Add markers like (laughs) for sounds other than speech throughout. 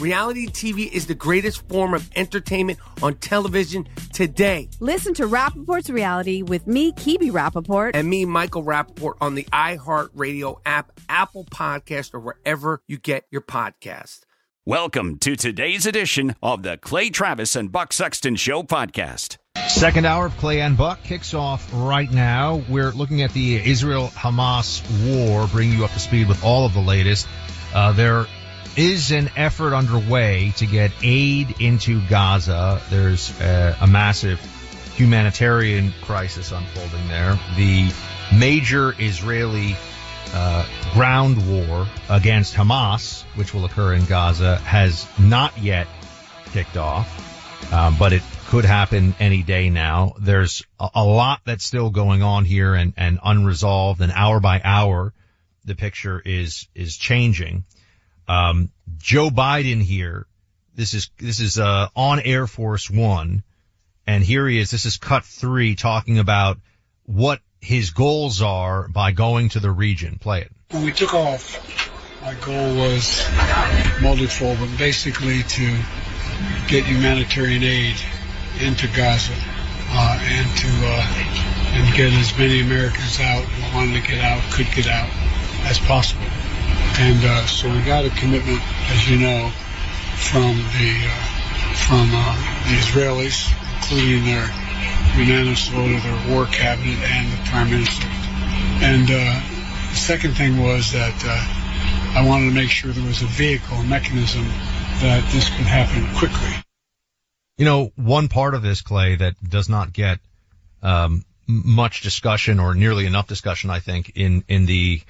Reality TV is the greatest form of entertainment on television today. Listen to Rapaport's Reality with me, Kibi Rapaport. And me, Michael Rapaport, on the iHeartRadio app, Apple Podcast, or wherever you get your podcast. Welcome to today's edition of the Clay Travis and Buck Sexton Show podcast. Second hour of Clay and Buck kicks off right now. We're looking at the Israel Hamas war, bringing you up to speed with all of the latest. Uh, there is an effort underway to get aid into Gaza. There's a, a massive humanitarian crisis unfolding there. The major Israeli uh, ground war against Hamas, which will occur in Gaza, has not yet kicked off, um, but it could happen any day now. There's a, a, lot that's still going on here and, and unresolved, and hour by hour, the picture is is changing. Um, Joe Biden here. This is this is uh, on Air Force One, and here he is. This is cut three, talking about what his goals are by going to the region. Play it. When we took off, my goal was multifold, but basically to get humanitarian aid into Gaza uh, and to uh, and get as many Americans out who wanted to get out could get out as possible. And uh, so we got a commitment, as you know, from the uh, from uh, the Israelis, including their unanimous vote of their war cabinet and the prime minister. And uh, the second thing was that uh, I wanted to make sure there was a vehicle, a mechanism that this could happen quickly. You know, one part of this, Clay, that does not get um, much discussion or nearly enough discussion, I think, in in the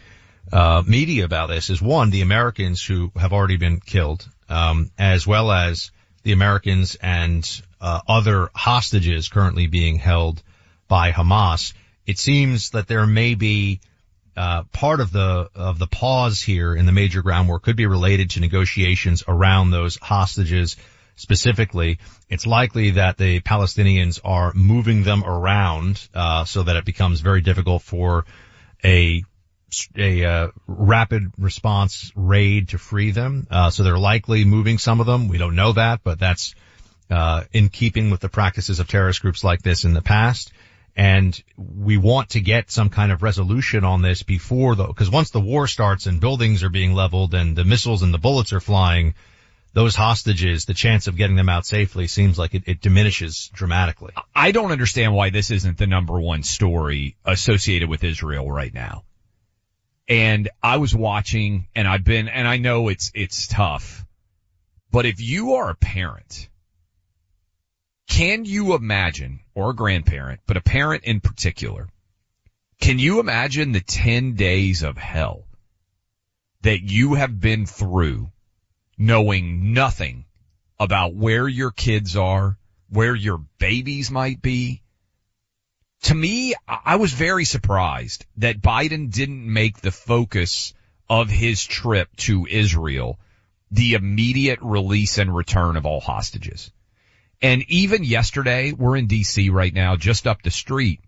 uh, media about this is one, the Americans who have already been killed, um, as well as the Americans and uh, other hostages currently being held by Hamas. It seems that there may be uh, part of the of the pause here in the major ground war could be related to negotiations around those hostages specifically. It's likely that the Palestinians are moving them around uh, so that it becomes very difficult for a a uh, rapid response raid to free them. Uh, so they're likely moving some of them. We don't know that, but that's uh, in keeping with the practices of terrorist groups like this in the past. And we want to get some kind of resolution on this before though, because once the war starts and buildings are being leveled and the missiles and the bullets are flying, those hostages, the chance of getting them out safely seems like it, it, diminishes dramatically. I don't understand why this isn't the number one story associated with Israel right now. And I was watching and I've been, and I know it's, it's tough, but if you are a parent, can you imagine, or a grandparent, but a parent in particular, can you imagine the 10 days of hell that you have been through knowing nothing about where your kids are, where your babies might be, to me, I was very surprised that Biden didn't make the focus of his trip to Israel the immediate release and return of all hostages. And even yesterday, we're in DC right now, just up the street.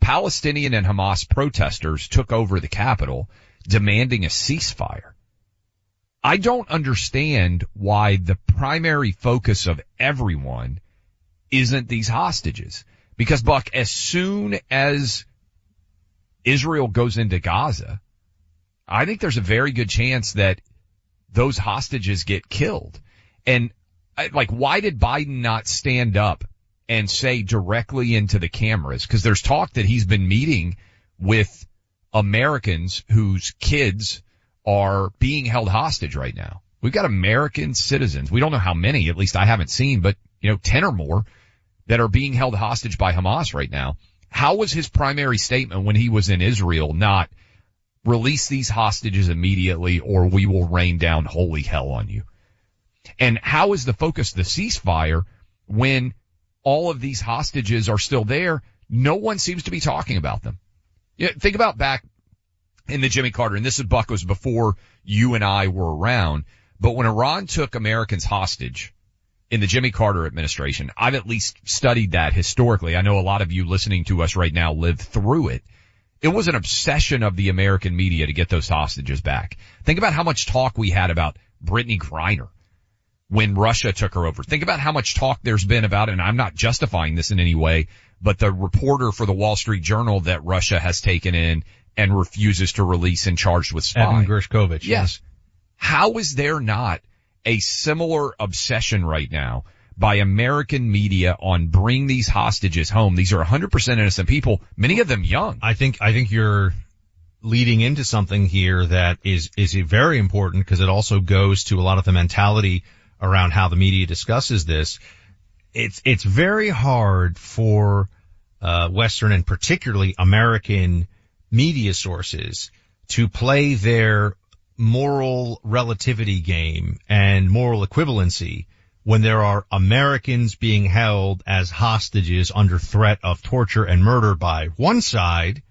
Palestinian and Hamas protesters took over the Capitol demanding a ceasefire. I don't understand why the primary focus of everyone isn't these hostages. Because Buck, as soon as Israel goes into Gaza, I think there's a very good chance that those hostages get killed. And like, why did Biden not stand up and say directly into the cameras? Cause there's talk that he's been meeting with Americans whose kids are being held hostage right now. We've got American citizens. We don't know how many, at least I haven't seen, but you know, 10 or more that are being held hostage by Hamas right now. How was his primary statement when he was in Israel not release these hostages immediately or we will rain down holy hell on you? And how is the focus the ceasefire when all of these hostages are still there? No one seems to be talking about them. Think about back in the Jimmy Carter, and this is Buck was before you and I were around, but when Iran took Americans hostage in the Jimmy Carter administration, I've at least studied that historically. I know a lot of you listening to us right now lived through it. It was an obsession of the American media to get those hostages back. Think about how much talk we had about Brittney Griner when Russia took her over. Think about how much talk there's been about, and I'm not justifying this in any way, but the reporter for the Wall Street Journal that Russia has taken in and refuses to release and charged with spying. Evan Gershkovich. Yes. How is there not a similar obsession right now by American media on bring these hostages home? These are 100% innocent people, many of them young. I think, I think you're leading into something here that is, is very important because it also goes to a lot of the mentality around how the media discusses this. It's, it's very hard for, uh, Western and particularly American media sources to play their moral relativity game and moral equivalency when there are Americans being held as hostages under threat of torture and murder by one side,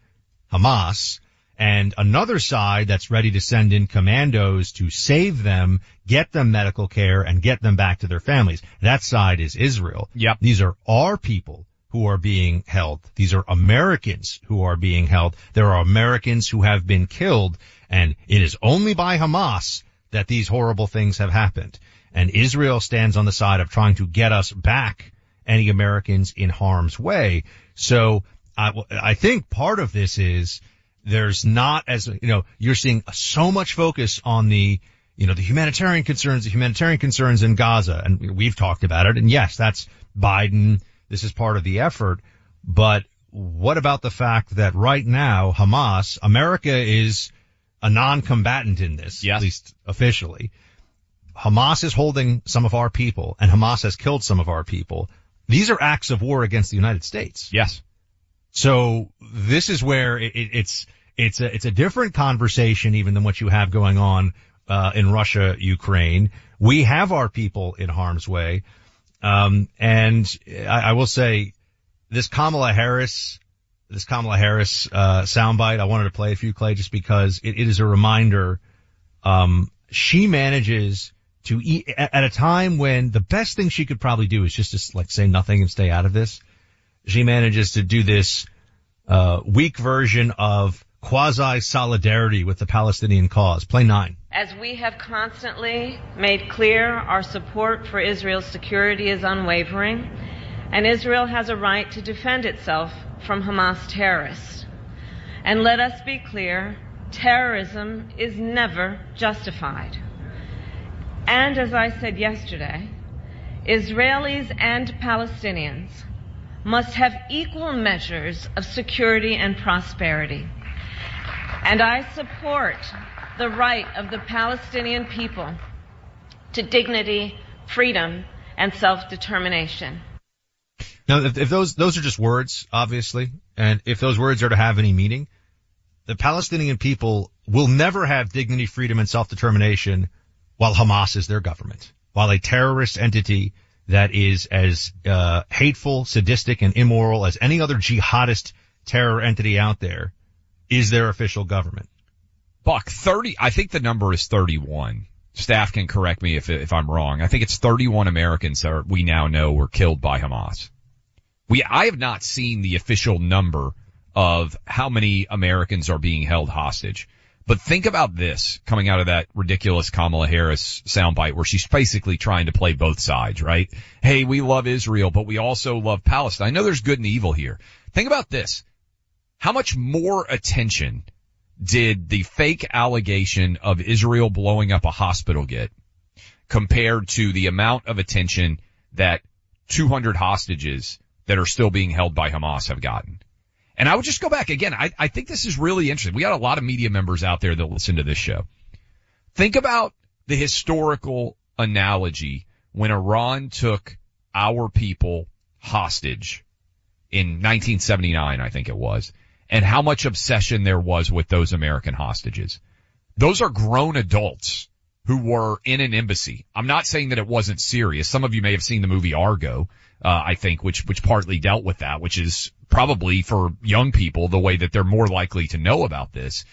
Hamas, and another side that's ready to send in commandos to save them, get them medical care, and get them back to their families. That side is Israel. Yep. These are our people who are being held. These are Americans who are being held. There are Americans who have been killed, and it is only by Hamas that these horrible things have happened. And Israel stands on the side of trying to get us back any Americans in harm's way. So I, I think part of this is there's not as, you know, you're seeing so much focus on the, you know, the humanitarian concerns, the humanitarian concerns in Gaza. And we've talked about it. And yes, that's Biden, this is part of the effort. But what about the fact that right now Hamas, America is a non-combatant in this, yes. at least officially. Hamas is holding some of our people and Hamas has killed some of our people. These are acts of war against the United States. Yes. So this is where it, it, it's, it's a, it's a different conversation even than what you have going on, uh, in Russia, Ukraine. We have our people in harm's way. Um, and I, I, will say this Kamala Harris, this Kamala Harris, uh, soundbite, I wanted to play a few, Clay, just because it, it is a reminder, um, she manages to eat at a time when the best thing she could probably do is just to like say nothing and stay out of this. She manages to do this, uh, weak version of quasi solidarity with the Palestinian cause. Play nine. As we have constantly made clear, our support for Israel's security is unwavering, and Israel has a right to defend itself from Hamas terrorists. And let us be clear, terrorism is never justified. And as I said yesterday, Israelis and Palestinians must have equal measures of security and prosperity. And I support the right of the Palestinian people to dignity, freedom, and self-determination. Now, if, if, those those are just words, obviously, and if those words are to have any meaning, the Palestinian people will never have dignity, freedom, and self-determination while Hamas is their government, while a terrorist entity that is as uh, hateful, sadistic, and immoral as any other jihadist terror entity out there is their official government. Buck, 30, I think the number is 31. Staff can correct me if, if I'm wrong. I think it's 31 Americans are, we now know were killed by Hamas. We, I have not seen the official number of how many Americans are being held hostage, But think about this coming out of that ridiculous Kamala Harris soundbite where she's basically trying to play both sides, right? Hey, we love Israel, but we also love Palestine. I know there's good and evil here. Think about this. How much more attention did the fake allegation of Israel blowing up a hospital get compared to the amount of attention that 200 hostages that are still being held by Hamas have gotten? And I would just go back again. I, I think this is really interesting. We got a lot of media members out there that listen to this show. Think about the historical analogy when Iran took our people hostage in 1979, I think it was, and how much obsession there was with those American hostages. Those are grown adults who were in an embassy. I'm not saying that it wasn't serious. Some of you may have seen the movie Argo, uh, I think, which, which partly dealt with that, which is probably for young people the way that they're more likely to know about this.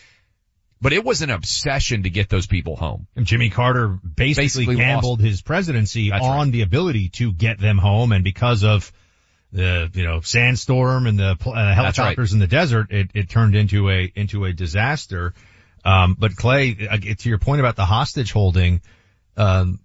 But it was an obsession to get those people home. And Jimmy Carter basically, Basically gambled lost. his presidency That's on right. the ability to get them home, and because of the you know sandstorm and the uh, helicopters in the desert, it, it turned into a into a disaster. Um, but Clay, uh, to your point about the hostage holding, um,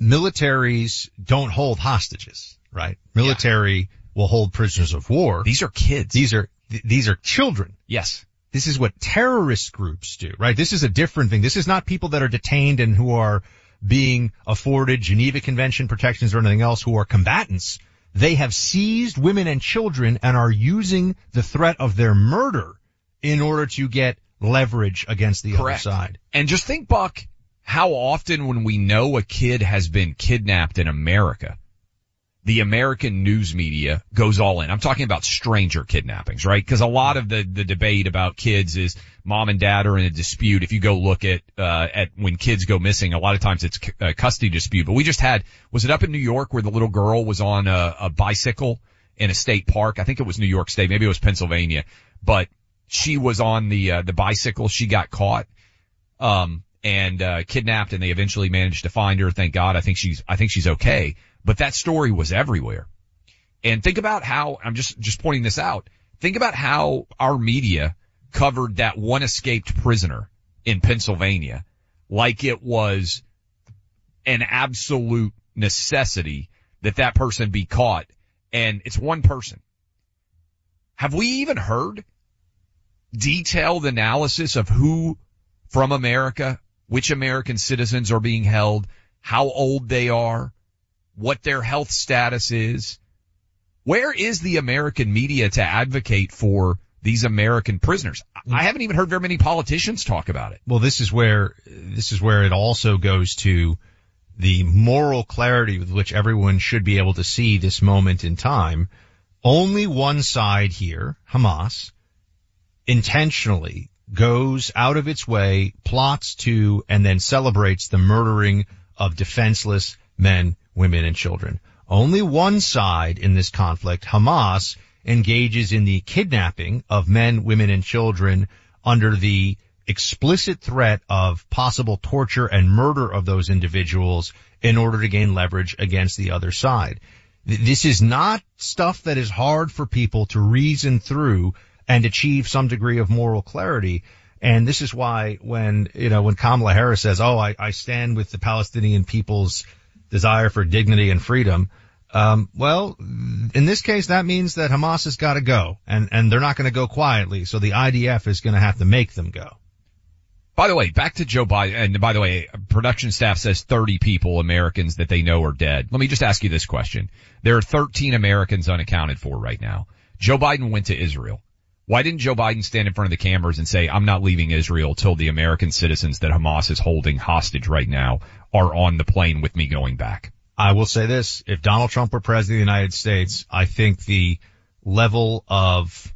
militaries don't hold hostages, right? Military will hold prisoners of war. These are kids. These are th- these are children. Yes. This is what terrorist groups do, right? This is a different thing. This is not people that are detained and who are being afforded Geneva Convention protections or anything else who are combatants. They have seized women and children and are using the threat of their murder in order to get leverage against the Correct. other side. And just think, Buck, how often when we know a kid has been kidnapped in America, the American news media goes all in. I'm talking about stranger kidnappings, right? Because a lot of the, the debate about kids is mom and dad are in a dispute. If you go look at, uh, at when kids go missing, a lot of times it's a custody dispute. But we just had, was it up in New York where the little girl was on a, a bicycle in a state park? I think it was New York State. Maybe it was Pennsylvania, but she was on the, uh, the bicycle. She got caught. Um, and, uh, kidnapped and they eventually managed to find her. Thank God. I think she's, I think she's okay. But that story was everywhere. And think about how, I'm just, just pointing this out. Think about how our media covered that one escaped prisoner in Pennsylvania like it was an absolute necessity that that person be caught. And it's one person. Have we even heard detailed analysis of who from America, which American citizens are being held, how old they are, what their health status is? Where is the American media to advocate for these American prisoners? I haven't even heard very many politicians talk about it. Well, this is where, this is where it also goes to the moral clarity with which everyone should be able to see this moment in time. Only one side here, Hamas, intentionally goes out of its way, plots to, and then celebrates the murdering of defenseless men, women, and children. Only one side in this conflict, Hamas, engages in the kidnapping of men, women, and children under the explicit threat of possible torture and murder of those individuals in order to gain leverage against the other side. This is not stuff that is hard for people to reason through and achieve some degree of moral clarity. And this is why when, you know, when Kamala Harris says, oh, I, I stand with the Palestinian people's desire for dignity and freedom, um, well, in this case, that means that Hamas has got to go and, and they're not going to go quietly. So the IDF is going to have to make them go. By the way, back to Joe Biden, and by the way, production staff says 30 people, Americans that they know are dead. Let me just ask you this question. There are 13 Americans unaccounted for right now. Joe Biden went to Israel. Why didn't Joe Biden stand in front of the cameras and say, I'm not leaving Israel till the American citizens that Hamas is holding hostage right now are on the plane with me going back? I will say this, if Donald Trump were president of the United States, I think the level of,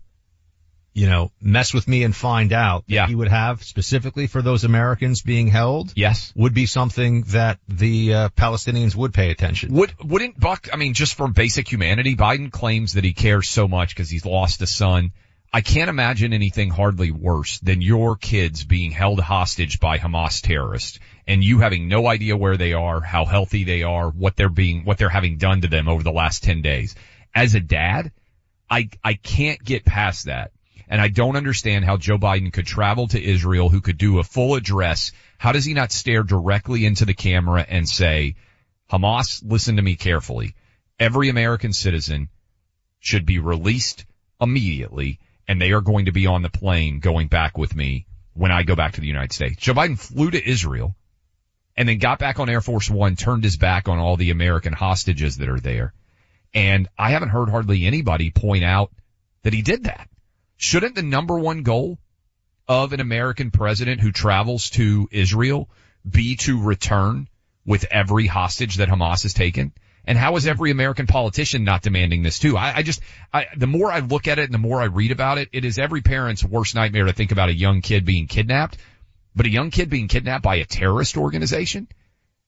you know, mess with me and find out that Yeah. he would have specifically for those Americans being held Yes. would be something that the uh, Palestinians would pay attention. Would, wouldn't Buck, I mean, just from basic humanity, Biden claims that he cares so much because he's lost a son. I can't imagine anything hardly worse than your kids being held hostage by Hamas terrorists and you having no idea where they are, how healthy they are, what they're being, what they're having done to them over the last 10 days. As a dad, I, I can't get past that. And I don't understand how Joe Biden could travel to Israel, who could do a full address. How does he not stare directly into the camera and say, Hamas, listen to me carefully. Every American citizen should be released immediately and they are going to be on the plane going back with me when I go back to the United States. Joe Biden flew to Israel and then got back on Air Force One, turned his back on all the American hostages that are there. And I haven't heard hardly anybody point out that he did that. Shouldn't the number one goal of an American president who travels to Israel be to return with every hostage that Hamas has taken? And how is every American politician not demanding this too? I, I just, I, the more I look at it and the more I read about it, it is every parent's worst nightmare to think about a young kid being kidnapped, but a young kid being kidnapped by a terrorist organization.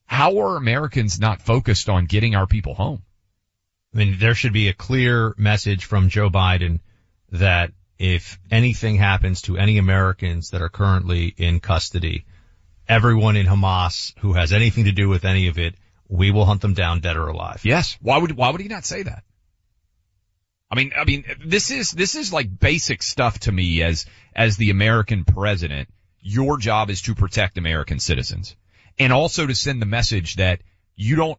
How are Americans not focused on getting our people home? I mean, there should be a clear message from Joe Biden that if anything happens to any Americans that are currently in custody, everyone in Hamas who has anything to do with any of it we will hunt them down dead or alive. Yes. Why would, why would he not say that? I mean, I mean, this is, this is like basic stuff to me as, as the American president. Your job is to protect American citizens and also to send the message that you don't,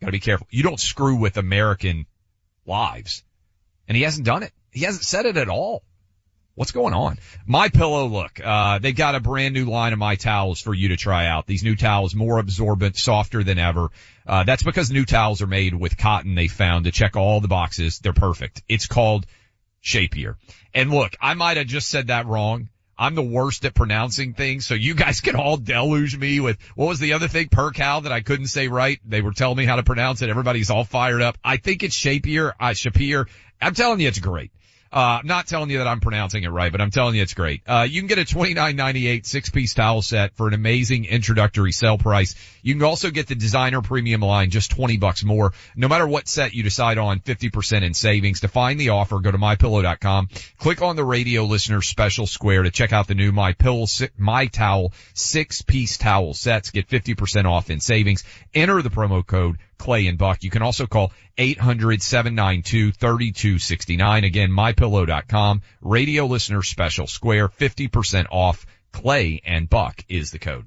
gotta be careful, you don't screw with American lives. And he hasn't done it. He hasn't said it at all. What's going on? My pillow, look, uh, they got a brand new line of my towels for you to try out. These new towels, more absorbent, softer than ever. Uh, that's because new towels are made with cotton they found to check all the boxes. They're perfect. It's called Shapier. And look, I might have just said that wrong. I'm the worst at pronouncing things, so you guys (laughs) can all deluge me with what was the other thing, Percale, that I couldn't say right. They were telling me how to pronounce it. Everybody's all fired up. I think it's Shapier, uh, Shapier. I'm telling you, it's great. Uh, I'm not telling you that I'm pronouncing it right, but I'm telling you it's great. Uh, you can get a $29.98 six-piece towel set for an amazing introductory sale price. You can also get the designer premium line, just 20 bucks more. No matter what set you decide on, 50% in savings. To find the offer, go to mypillow.com. Click on the radio listener special square to check out the new My Pillow, My Towel six-piece towel sets. Get 50% off in savings. Enter the promo code Clay and Buck. You can also call 800-792-3269. Again, mypillow.com. Radio listener special square 50% off. Clay and Buck is the code.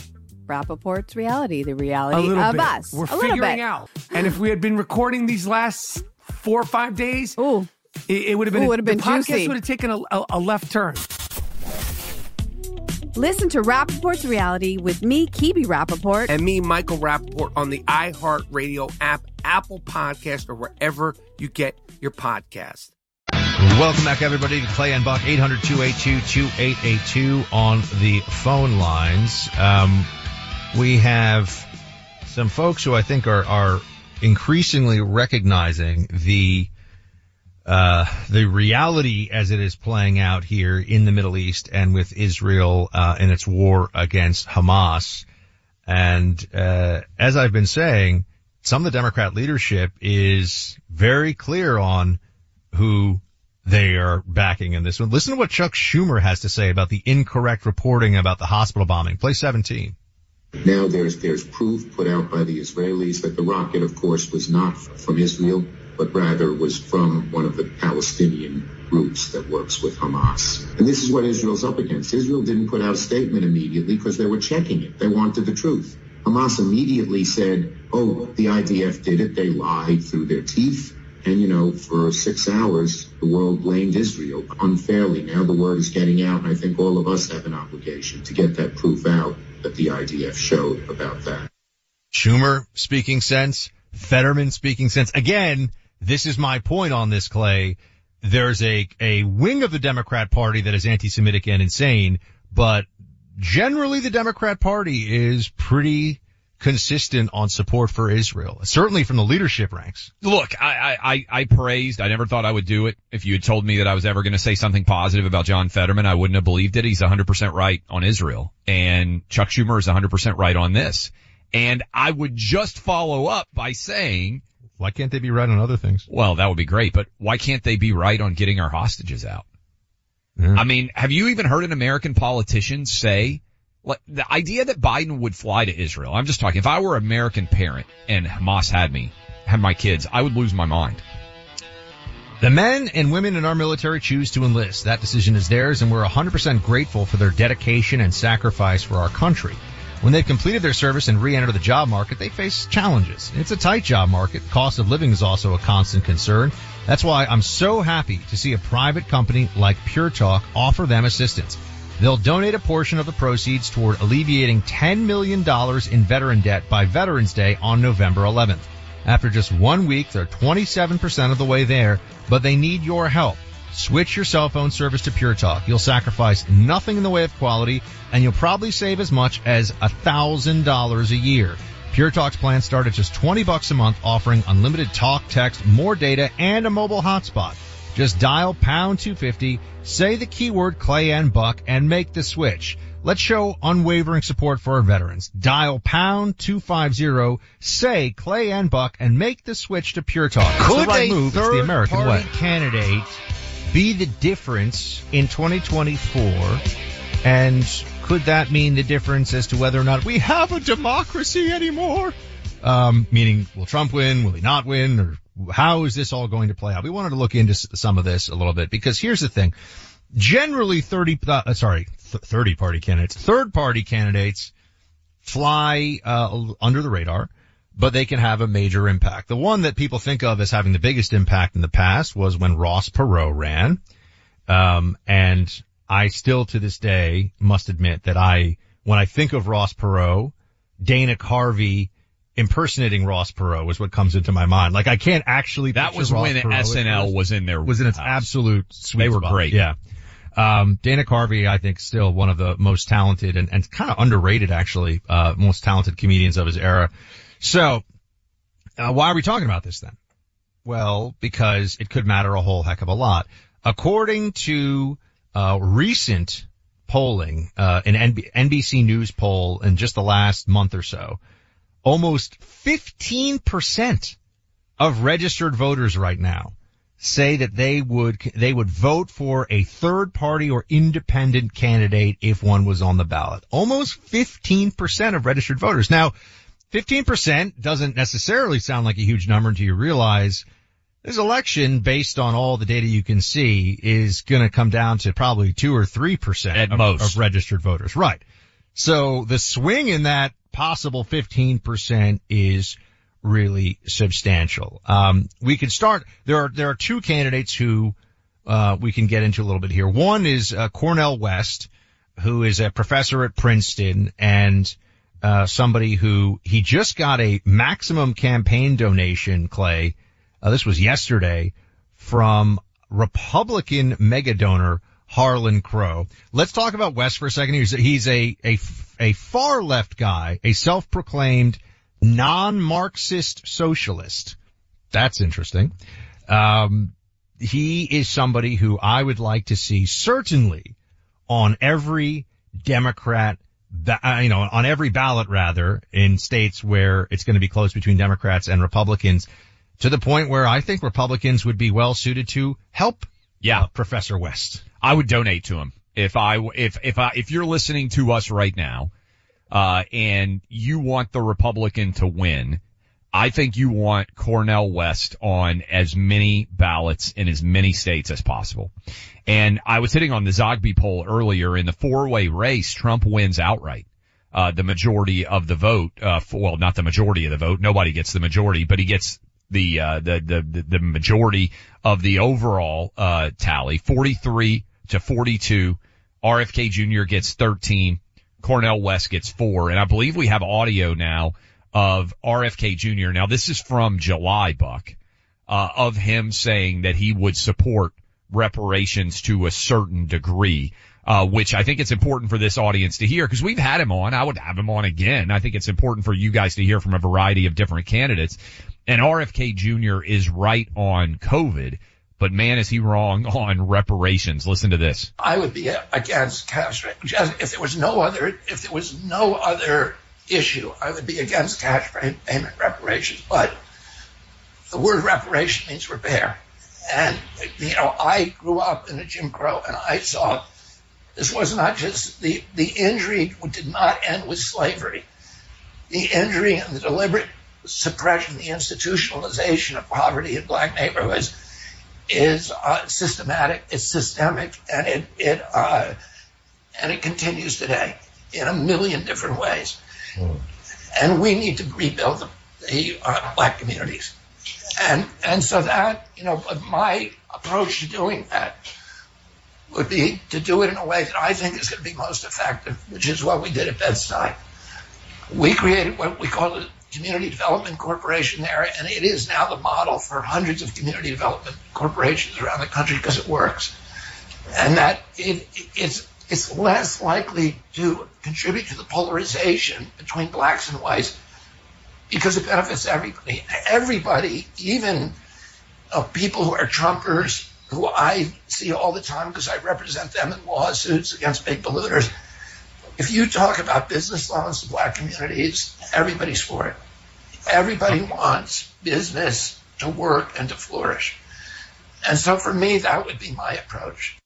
Rapaport's reality, the reality of bit. us. We're a figuring out. And if we had been recording these last four or five days, Ooh. It, it would have been, Ooh, would have been the podcast juicy. would have taken a, a, a left turn. Listen to Rapaport's reality with me, Kibi Rapaport. And me, Michael Rapaport, on the iHeartRadio app, Apple Podcast, or wherever you get your podcast. Welcome back, everybody, to Clay and Buck, 800-282-2882 on the phone lines. Um, we have some folks who I think are, are increasingly recognizing the uh, the reality as it is playing out here in the Middle East and with Israel uh, in its war against Hamas. And uh, as I've been saying, some of the Democrat leadership is very clear on who they are backing in this one. Listen to what Chuck Schumer has to say about the incorrect reporting about the hospital bombing. Play 17. Now there's there's proof put out by the Israelis that the rocket, of course, was not from Israel, but rather was from one of the Palestinian groups that works with Hamas. And this is what Israel's up against. Israel didn't put out a statement immediately because they were checking it. They wanted the truth. Hamas immediately said, oh, the IDF did it. They lied through their teeth. And, you know, for six hours, the world blamed Israel unfairly. Now the word is getting out, and I think all of us have an obligation to get that proof out that the IDF showed about that. Schumer speaking sense, Fetterman speaking sense. Again, this is my point on this, Clay. There's a, a wing of the Democrat party that is anti-Semitic and insane, but generally the Democrat party is pretty consistent on support for Israel, certainly from the leadership ranks. Look, I, I, I praised, I never thought I would do it. If you had told me that I was ever going to say something positive about John Fetterman, I wouldn't have believed it. He's 100% right on Israel. And Chuck Schumer is 100% right on this. And I would just follow up by saying, why can't they be right on other things? Well, that would be great, but why can't they be right on getting our hostages out? Yeah. I mean, have you even heard an American politician say, like, the idea that Biden would fly to Israel? I'm just talking, if I were an American parent and Hamas had me, had my kids, I would lose my mind. The men and women in our military choose to enlist. That decision is theirs and we're 100% grateful for their dedication and sacrifice for our country. When they've completed their service and re-enter the job market, they face challenges. It's a tight job market. Cost of living is also a constant concern. That's why I'm so happy to see a private company like Pure Talk offer them assistance. They'll donate a portion of the proceeds toward alleviating $10 million in veteran debt by Veterans Day on November 11th. After just one week, they're 27% of the way there, but they need your help. Switch your cell phone service to Pure Talk. You'll sacrifice nothing in the way of quality, and you'll probably save as much as $1,000 a year. Pure Talk's plans start at just 20 bucks a month, offering unlimited talk, text, more data, and a mobile hotspot. Just dial pound 250, say the keyword Clay and Buck, and make the switch. Let's show unwavering support for our veterans. Dial pound 250, say Clay and Buck, and make the switch to Pure Talk. It's Could the right a move. It's the American way. candidate be the difference in 2024? And could that mean the difference as to whether or not we have a democracy anymore? Um, meaning, will Trump win? Will he not win? Or how is this all going to play out? We wanted to look into some of this a little bit because here's the thing. Generally 30, uh, sorry, th- 30 party candidates, third party candidates fly, uh, under the radar, but they can have a major impact. The one that people think of as having the biggest impact in the past was when Ross Perot ran. Um, and I still to this day must admit that I, when I think of Ross Perot, Dana Carvey impersonating Ross Perot is what comes into my mind. Like I can't actually. That was Ross when Perot. SNL was in there. was in its house. absolute sweet They were spot. great. Yeah. Um, Dana Carvey, I think, still one of the most talented and, and kind of underrated, actually, uh, most talented comedians of his era. So, uh, why are we talking about this then? Well, because it could matter a whole heck of a lot. According to uh, recent polling, uh, an NBC News poll in just the last month or so, almost 15% of registered voters right now say that they would they would vote for a third party or independent candidate if one was on the ballot. Almost 15% of registered voters. Now, 15% doesn't necessarily sound like a huge number until you realize this election, based on all the data you can see, is going to come down to probably two or three percent At of, most. of registered voters. Right. So the swing in that possible 15% is really substantial. Um, we could start. There are there are two candidates who uh, we can get into a little bit here. One is uh, Cornel West, who is a professor at Princeton and uh, somebody who he just got a maximum campaign donation, Clay. Uh, this was yesterday from Republican mega donor Harlan Crow. Let's talk about West for a second. He's, he's a, a, a far left guy, a self-proclaimed non-Marxist socialist. That's interesting. Um, he is somebody who I would like to see certainly on every Democrat, uh, you know, on every ballot rather in states where it's going to be close between Democrats and Republicans to the point where I think Republicans would be well suited to help Yeah. uh, Professor West. I would donate to him. If I, if, if I, if you're listening to us right now, uh, and you want the Republican to win, I think you want Cornel West on as many ballots in as many states as possible. And I was hitting on the Zogby poll earlier in the four-way race, Trump wins outright. Uh, the majority of the vote, uh, for, well, not the majority of the vote. Nobody gets the majority, but he gets the, uh, the, the, the majority of the overall, uh, tally, 43 to 42. RFK Jr. gets 13. Cornel West gets four. And I believe we have audio now of RFK Jr. Now this is from July, Buck, uh, of him saying that he would support reparations to a certain degree. Uh, which I think it's important for this audience to hear because we've had him on. I would have him on again. I think it's important for you guys to hear from a variety of different candidates. And RFK Jr. is right on COVID, but man, is he wrong (laughs) on reparations. Listen to this. I would be against cash if there was no other if there was no other issue, I would be against cash payment reparations. But the word reparation means repair, and you know I grew up in a Jim Crow, and I saw this was not just the the injury did not end with slavery. The injury and the deliberate suppression, the institutionalization of poverty in black neighborhoods is uh, systematic, it's systemic, and it it uh, and it continues today in a million different ways. And we need to rebuild the, the uh, black communities, and and so that you know my approach to doing that would be to do it in a way that I think is going to be most effective, which is what we did at Bed-Stuy. We created what we call a Community Development Corporation there, and it is now the model for hundreds of community development corporations around the country because it works. And that it, it's, it's less likely to contribute to the polarization between blacks and whites because it benefits everybody. Everybody, even uh, people who are Trumpers, who I see all the time because I represent them in lawsuits against big polluters. If you talk about business loans to black communities, everybody's for it. Everybody wants business to work and to flourish. And so for me, that would be my approach.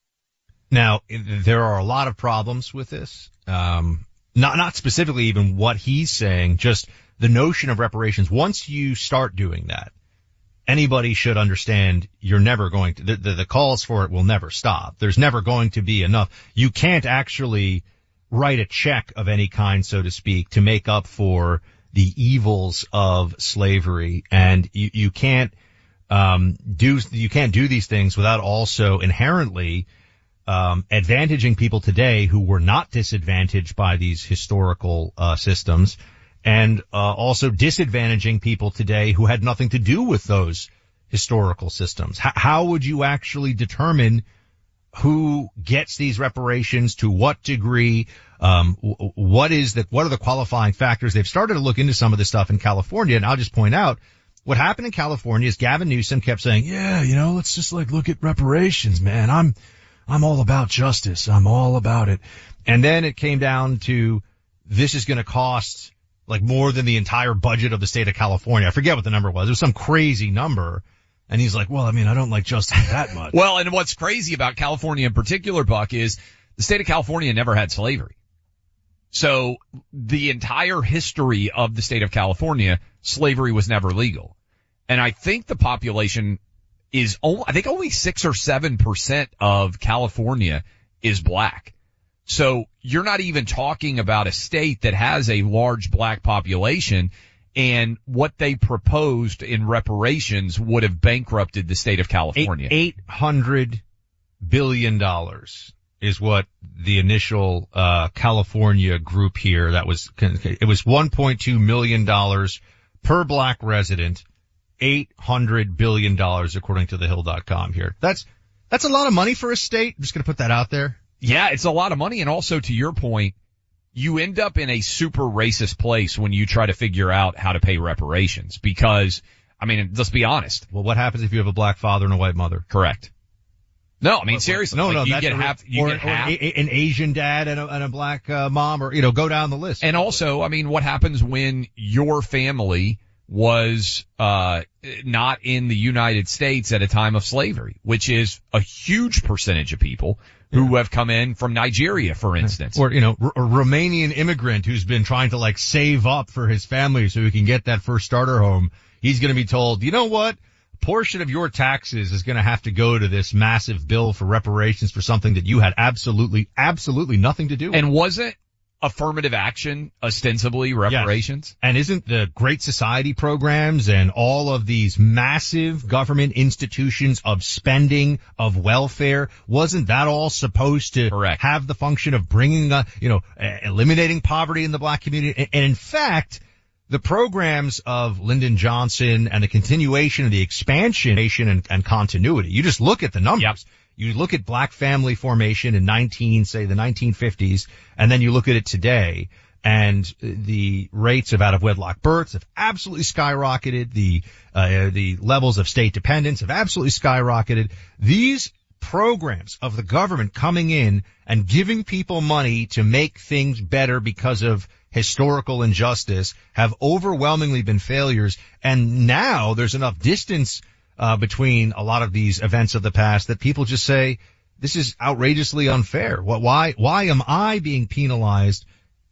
Now, there are a lot of problems with this. Um, not, not specifically even what he's saying, just the notion of reparations. Once you start doing that, anybody should understand you're never going to, the, the, the calls for it will never stop. There's never going to be enough. You can't actually write a check of any kind, so to speak, to make up for the evils of slavery. And you, you can't, um, do, you can't do these things without also inherently, um, advantaging people today who were not disadvantaged by these historical, uh, systems and, uh, also disadvantaging people today who had nothing to do with those historical systems. H- how would you actually determine who gets these reparations to what degree? Um, what is the, what are the qualifying factors? They've started to look into some of this stuff in California and I'll just point out what happened in California is Gavin Newsom kept saying, yeah, you know, let's just like look at reparations, man. I'm, I'm all about justice. I'm all about it. And then it came down to this is going to cost like more than the entire budget of the state of California. I forget what the number was. It was some crazy number. And he's like, well, I mean, I don't like Justin that much. (laughs) Well, and what's crazy about California in particular, Buck, is the state of California never had slavery. So the entire history of the state of California, slavery was never legal. And I think the population is only, I think only six or seven percent of California is black. So you're not even talking about a state that has a large black population and what they proposed in reparations would have bankrupted the state of California. Eight hundred billion dollars is what the initial uh, California group here that was it was 1.2 million dollars per black resident, 800 billion dollars according to the hill.com here. That's that's a lot of money for a state. I'm just going to put that out there. Yeah, it's a lot of money and also to your point, you end up in a super racist place when you try to figure out how to pay reparations because I mean, let's be honest. Well, what happens if you have a black father and a white mother? Correct. No, I mean seriously. No, like, no, you get half. You or, get half. an Asian dad and a, and a black uh, mom, or you know, go down the list. And also, I mean, what happens when your family was uh not in the United States at a time of slavery, which is a huge percentage of people who have come in from Nigeria, for instance. or you know, R- a Romanian immigrant who's been trying to like save up for his family so he can get that first starter home. He's going to be told, you know what? A portion of your taxes is going to have to go to this massive bill for reparations for something that you had absolutely, absolutely nothing to do with. And wasn't affirmative action ostensibly reparations? And isn't the Great Society programs and all of these massive government institutions of spending, of welfare, wasn't that all supposed to have the function of bringing, uh, you know, eliminating poverty in the black community? And, in fact, the programs of Lyndon Johnson and the continuation of the expansion and, and continuity, you just look at the numbers. You look at black family formation in 19, say the 1950s, and then you look at it today, and the rates of out of wedlock births have absolutely skyrocketed. The uh, the levels of state dependence have absolutely skyrocketed. These programs of the government coming in and giving people money to make things better because of historical injustice have overwhelmingly been failures. And now there's enough distance uh, between a lot of these events of the past that people just say this is outrageously unfair. What? Why? Why am I being penalized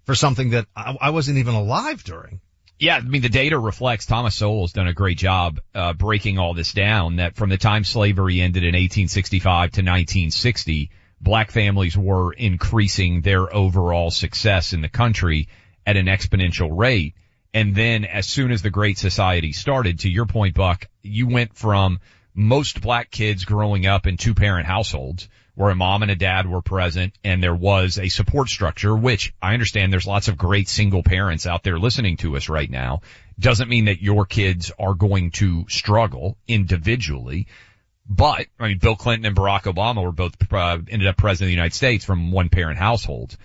for something that I, I wasn't even alive during? Yeah, I mean the data reflects Thomas Sowell has done a great job uh, breaking all this down. That from the time slavery ended in 1865 to 1960, black families were increasing their overall success in the country at an exponential rate. And then as soon as the Great Society started, to your point, Buck, you went from most black kids growing up in two parent households where a mom and a dad were present and there was a support structure, which I understand there's lots of great single parents out there listening to us right now. Doesn't mean that your kids are going to struggle individually. But, I mean, Bill Clinton and Barack Obama were both, uh, ended up president of the United States from one parent households.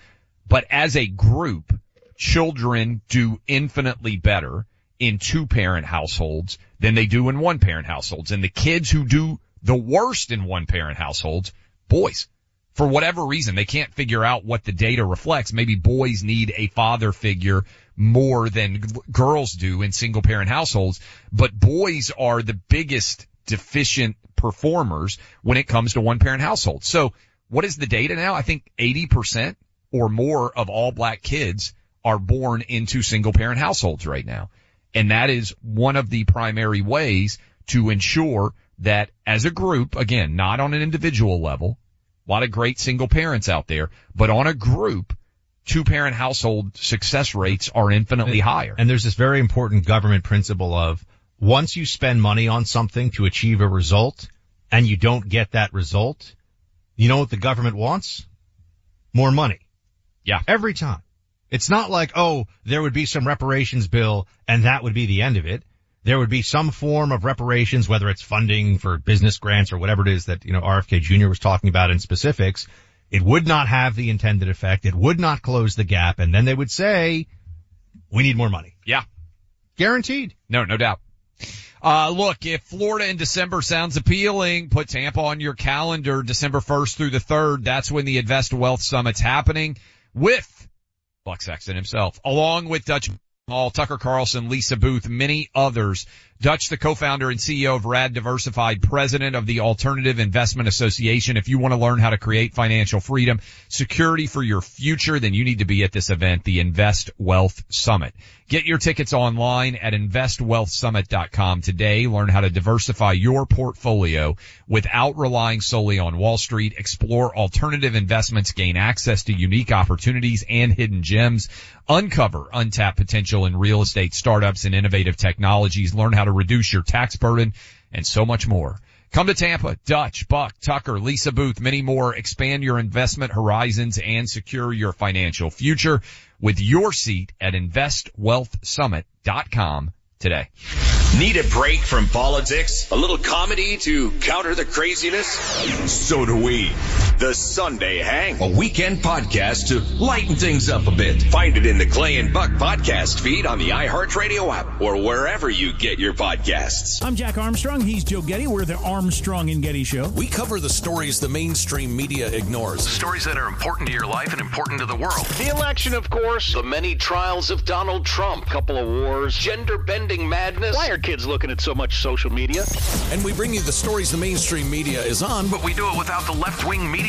But as a group, children do infinitely better in two parent households than they do in one parent households. And the kids who do the worst in one parent households, boys. For whatever reason, they can't figure out what the data reflects. Maybe boys need a father figure more than g- girls do in single parent households, but boys are the biggest deficient performers when it comes to one parent households. So what is the data now? I think 80% or more of all black kids are born into single parent households right now. And that is one of the primary ways to ensure that as a group, again, not on an individual level, a lot of great single parents out there, but on a group, two parent household success rates are infinitely higher. And there's this very important government principle of once you spend money on something to achieve a result and you don't get that result, you know what the government wants? More money. Yeah. Every time. It's not like, oh, there would be some reparations bill and that would be the end of it. There would be some form of reparations, whether it's funding for business grants or whatever it is that, you know, RFK Jr. was talking about in specifics. It would not have the intended effect. It would not close the gap. And then they would say, we need more money. Yeah. Guaranteed. No, no doubt. Uh, look, if Florida in December sounds appealing, put Tampa on your calendar, December 1st through the 3rd. That's when the Invest Wealth Summit's happening with Buck Sexton himself, along with Dutch Hall, Tucker Carlson, Lisa Booth, many others. Dutch, the co-founder and CEO of Rad Diversified, president of the Alternative Investment Association. If you want to learn how to create financial freedom, security for your future, then you need to be at this event, the Invest Wealth Summit. Get your tickets online at investwealthsummit.com today. Learn how to diversify your portfolio without relying solely on Wall Street. Explore alternative investments, gain access to unique opportunities and hidden gems. Uncover untapped potential in real estate startups and innovative technologies. Learn how to reduce your tax burden and so much more. Come to Tampa, Dutch, Buck, Tucker, Lisa Booth, many more. Expand your investment horizons and secure your financial future with your seat at investwealthsummit.com today. Need a break from politics? A little comedy to counter the craziness? So do we. The Sunday Hang, a weekend podcast to lighten things up a bit. Find it in the Clay and Buck podcast feed on the iHeartRadio app or wherever you get your podcasts. I'm Jack Armstrong. He's Joe Getty. We're the Armstrong and Getty Show. We cover the stories the mainstream media ignores. Stories that are important to your life and important to the world. The election, of course. The many trials of Donald Trump. Couple of wars. Gender bending madness. Why are kids looking at so much social media? And we bring you the stories the mainstream media is on, But we do it without the left wing media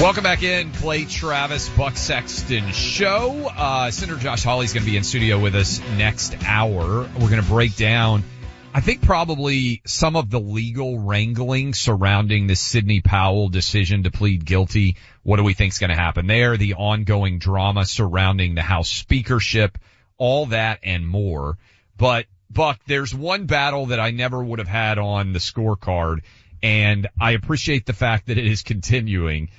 Welcome back in, Clay Travis, Buck Sexton Show. Uh, Senator Josh Hawley is going to be in studio with us next hour. We're going to break down, I think probably some of the legal wrangling surrounding the Sidney Powell decision to plead guilty. What do we think is going to happen there? The ongoing drama surrounding the House speakership, all that and more. But Buck, there's one battle that I never would have had on the scorecard, and I appreciate the fact that it is continuing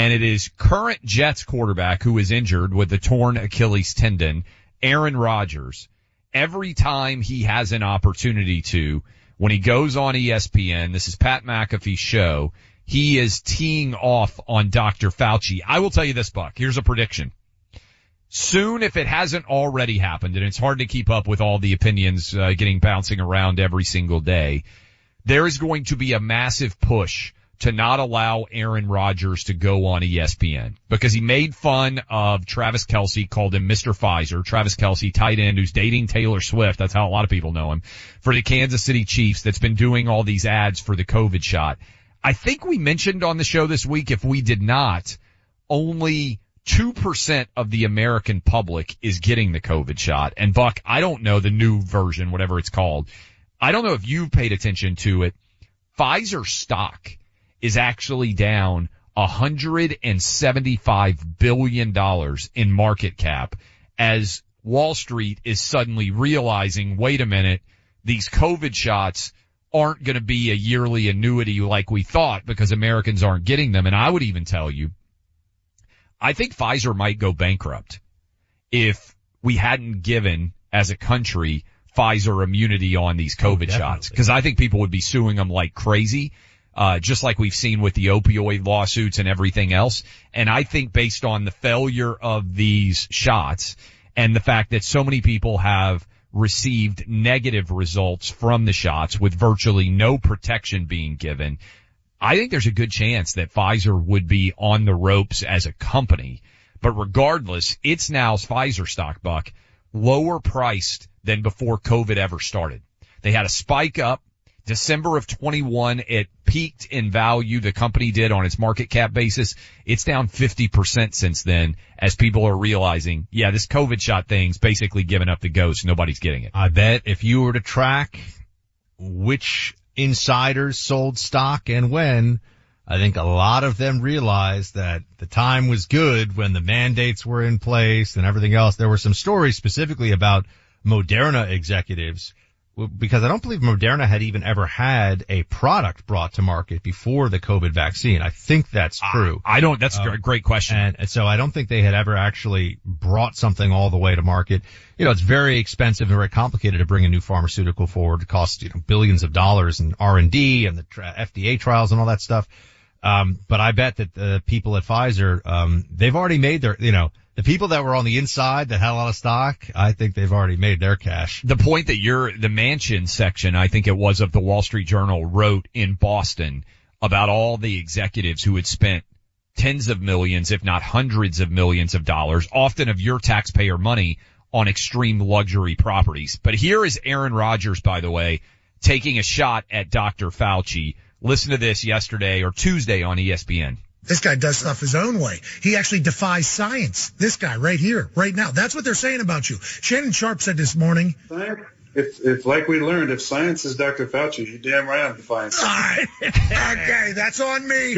and it is current Jets quarterback who is injured with the torn Achilles tendon, Aaron Rodgers. Every time he has an opportunity to, when he goes on ESPN, this is Pat McAfee's show, he is teeing off on Dr. Fauci. I will tell you this, Buck. Here's a prediction. Soon, if it hasn't already happened, and it's hard to keep up with all the opinions uh, getting bouncing around every single day, there is going to be a massive push to not allow Aaron Rodgers to go on ESPN because he made fun of Travis Kelce, called him Mr. Pfizer. Travis Kelce, tight end who's dating Taylor Swift. That's how a lot of people know him for the Kansas City Chiefs that's been doing all these ads for the COVID shot. I think we mentioned on the show this week, if we did not, only 2% of the American public is getting the COVID shot. And Buck, I don't know the new version, whatever it's called. I don't know if you've paid attention to it. Pfizer stock is actually down $175 billion in market cap as Wall Street is suddenly realizing, wait a minute, these COVID shots aren't going to be a yearly annuity like we thought because Americans aren't getting them. And I would even tell you, I think Pfizer might go bankrupt if we hadn't given as a country Pfizer immunity on these COVID oh, shots because I think people would be suing them like crazy. Uh, just like we've seen with the opioid lawsuits and everything else. And I think based on the failure of these shots and the fact that so many people have received negative results from the shots with virtually no protection being given, I think there's a good chance that Pfizer would be on the ropes as a company. But regardless, it's now Pfizer stock buck lower priced than before COVID ever started. They had a spike up December of 21. It peaked in value. The company did on its market cap basis. It's down 50% since then as people are realizing, yeah, this COVID shot thing's basically given up the ghost. Nobody's getting it. I bet if you were to track which insiders sold stock and when, I think a lot of them realized that the time was good when the mandates were in place and everything else. There were some stories specifically about Moderna executives because I don't believe Moderna had even ever had a product brought to market before the COVID vaccine. I think that's true. I don't, that's a great question. And, and, so I don't think they had ever actually brought something all the way to market. You know, it's very expensive and very complicated to bring a new pharmaceutical forward. It costs, you know, billions of dollars in R&D and the FDA trials and all that stuff. Um, but I bet that the people at Pfizer, um, they've already made their, you know, the people that were on the inside that had a lot of stock, I think they've already made their cash. The point that you're, the mansion section, I think it was of the Wall Street Journal wrote in Boston about all the executives who had spent tens of millions, if not hundreds of millions of dollars, often of your taxpayer money on extreme luxury properties. But here is Aaron Rodgers, by the way, taking a shot at Dr. Fauci. Listen to this yesterday or Tuesday on ESPN. This guy does stuff his own way. He actually defies science. This guy right here, right now. That's what they're saying about you. Shannon Sharpe said this morning. If, if like we learned, if science is Dr. Fauci, you damn right I'm defying (laughs) science. okay, that's on me.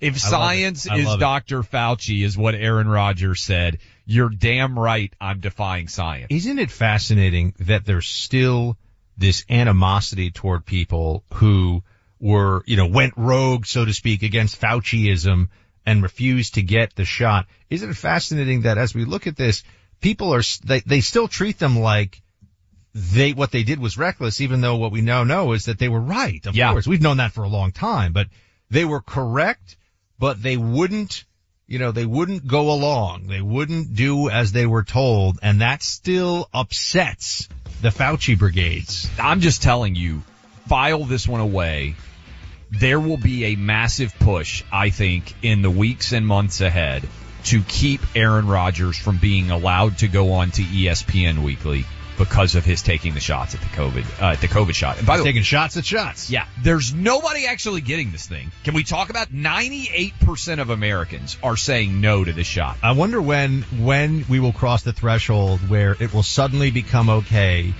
If science is Dr. Fauci is what Aaron Rodgers said, you're damn right I'm defying science. Isn't it fascinating that there's still this animosity toward people who were, you know, went rogue, so to speak, against Fauciism and refused to get the shot. Isn't it fascinating that as we look at this, people are, they, they still treat them like they, what they did was reckless, even though what we now know is that they were right. Of Yeah. course, we've known that for a long time, but they were correct, but they wouldn't, you know, they wouldn't go along. They wouldn't do as they were told, and that still upsets the Fauci brigades. I'm just telling you, file this one away. There will be a massive push, I think, in the weeks and months ahead to keep Aaron Rodgers from being allowed to go on to ESPN weekly because of his taking the shots at the COVID, uh, the COVID shot. And by the way, taking shots at shots. yeah, there's nobody actually getting this thing. Can we talk about 98% of Americans are saying no to the shot? I wonder when when we will cross the threshold where it will suddenly become okay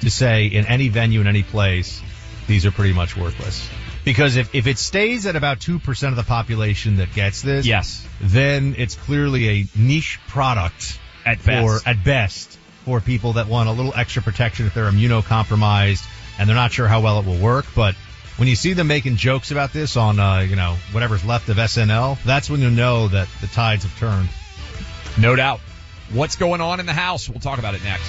to say in any venue in any place these are pretty much worthless. Because if, if it stays at about 2% of the population that gets this, yes, then it's clearly a niche product at for, best. at best for people that want a little extra protection if they're immunocompromised and they're not sure how well it will work. But when you see them making jokes about this on, uh, you know, whatever's left of SNL, that's when you know that the tides have turned. No doubt. What's going on in the house? We'll talk about it next.